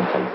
What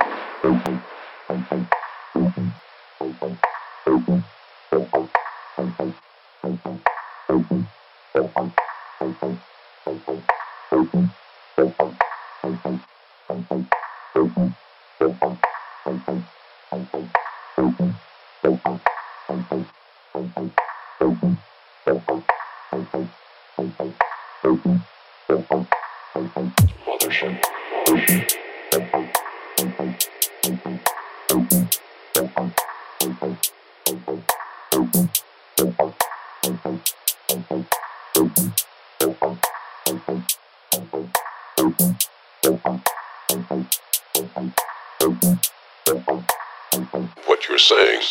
you're saying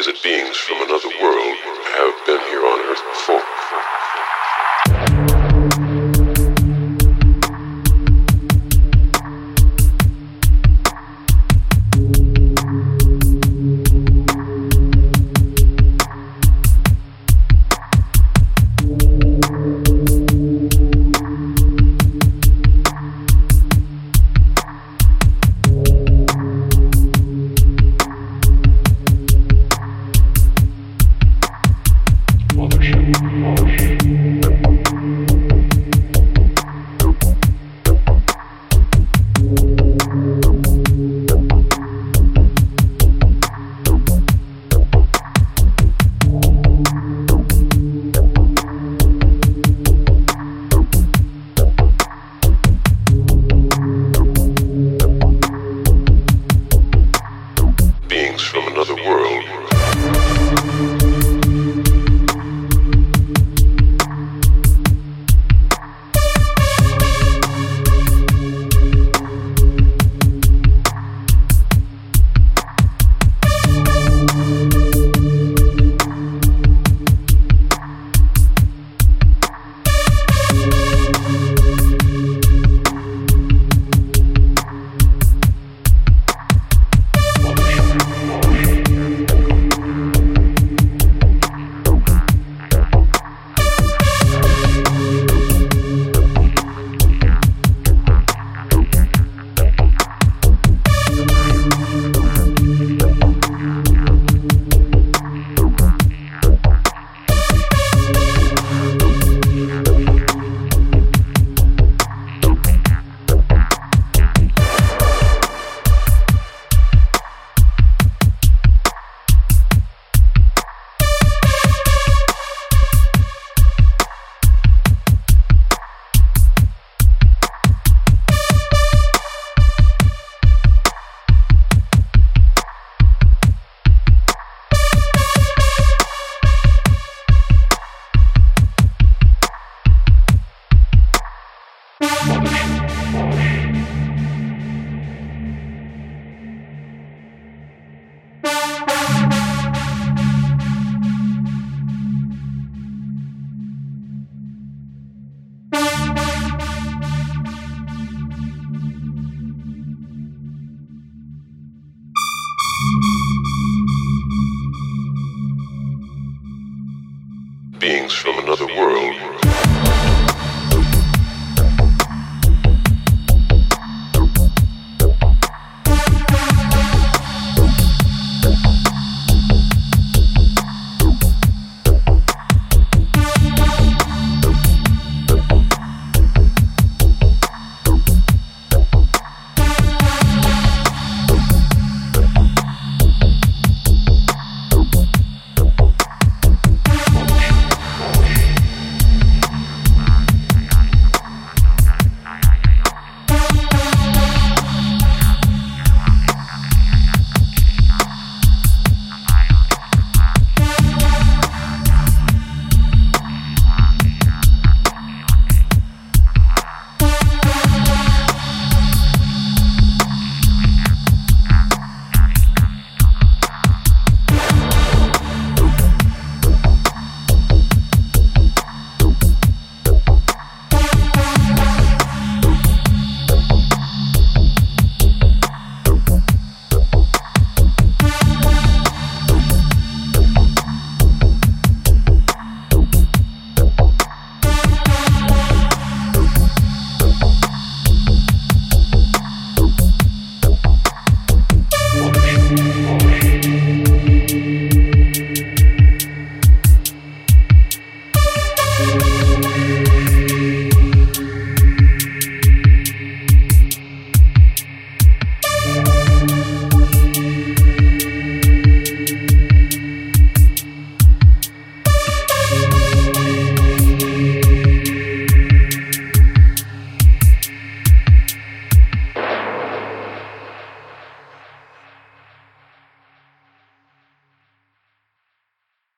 is that beings from another world have been here on Earth before. Beings from another world.